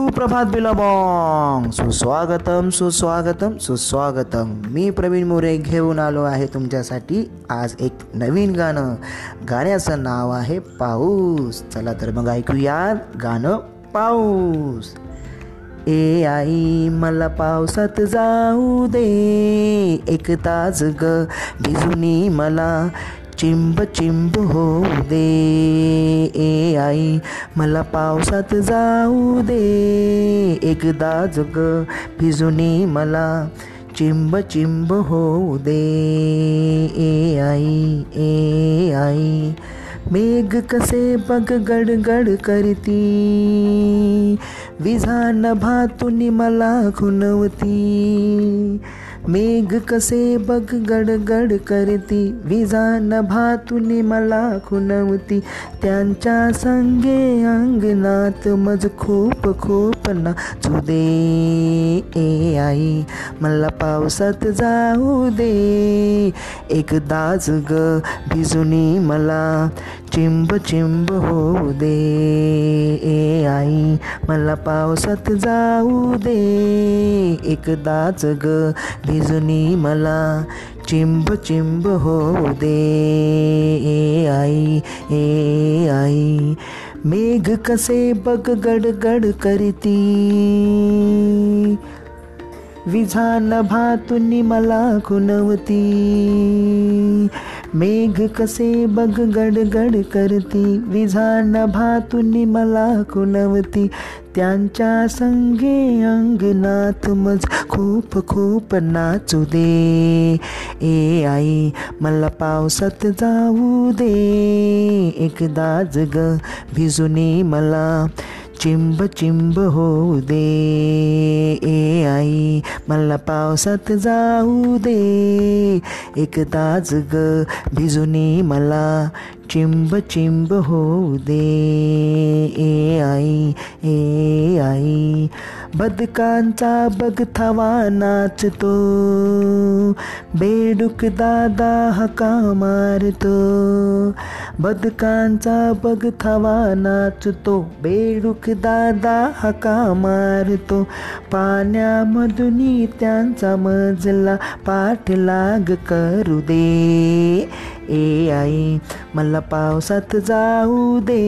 सुप्रभात बिलाबॉंग. सुस्वागतम सुस्वागतम सुस्वागतम. मी प्रवीण मोरे घेऊन आलो आहे तुमच्यासाठी आज एक नवीन गाणं. गाण्याचं नाव आहे पाऊस. चला तर मग ऐकूयात गाणं पाऊस. ए आई मला पावसात जाऊ दे. एक ताज ग भिजुनी मला चिंब चिंब होऊ दे. ए आई मला पावसात जाऊ दे. एकदा जग भिजुनी मला चिंब चिंब होऊ दे. ए आई ए आई मेघ कसे बघ गडगड करती? विझा नभातून मला खुनवती. मेघ कसे बघ गडगड करती विजा नभातून मला खुनवती त्यांच्या संगे अंगणात मज खूप खूप नाचू दे ए आई. मला पावसात जाऊ दे. एकदाच ग भिजुनी मला चिंब चिंब होऊ दे. ए आई मला पावसात जाऊ दे. एकदाच ग भिजुनी मला चिंब चिंब होऊ दे. ए आई ए आई मेघ कसे गड गडगड करती? विझान नभातून मला खुनवती मेघ कसे बग गडगड करती. विझान नभातून मला खुनवती त्यांच्या संगे अंगनात मज खूप खूप नाचू दे. ए आई मला पावसात जाऊ दे. एकदा जग भिजुनी मला चिंब चिंब होऊ दे. ए आई मला पावसात जाऊ दे. एकदाच ग भिजुनी मला चिंब चिंब होऊ दे. ए आई ए आई बदकांचा बगथवा नाचतो बेडूक दादा हका मारतो. बदकांचा बगथवा नाचतो बेडूक दादा हका मारतो. पाण्यामधून त्यांचा मजला पाठलाग करू दे. ए आई मला पावसात जाऊ दे.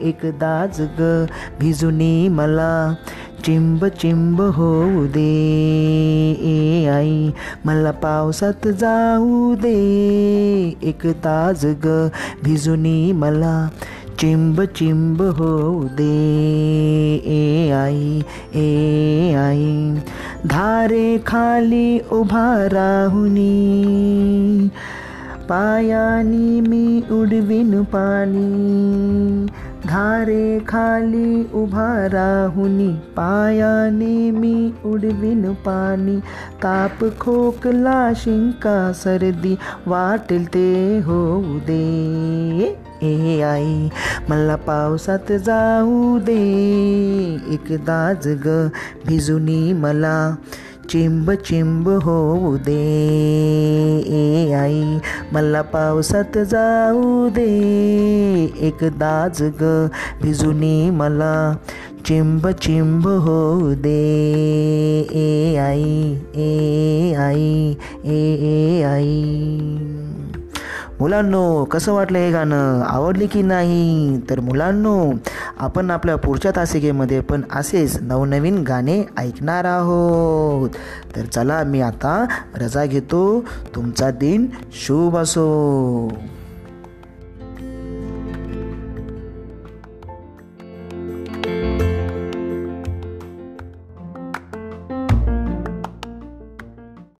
एकदाच ग भिजुनी मला. चिंब चिंब होऊ दे. ए आई मला पावसात जाऊ दे. एक ताज ग भिजुनी मला. चिंब चिंब होऊ दे. ए आई ए आई धारे खाली उभा राहुनी. पायानी मी उडविन पाणी. धारे खाली उभा राहुनी पायाने मी उडविन पाणी. ताप खोकला शिंका सर्दी वाटेल ते होऊ दे ए आई मला पावसात जाऊ दे. एकदाच ग भिजुनी मला. चिंब चिंब होऊ दे. ए आई मला पावसात जाऊ दे. एकदा ग भिजुनी मला चिंब चिंब होऊ दे. ए आई ए आई ए ए आई. मुलांनो कसं वाटलं हे गाणं? आवडले की नाही? तर मुलांनो आपण आपल्या पुढच्या तासिकेमध्ये पण असेच नवनवीन गाणे ऐकणार आहोत. तर चला मी आता रजा घेतो. तुमचा दिन शुभ असो.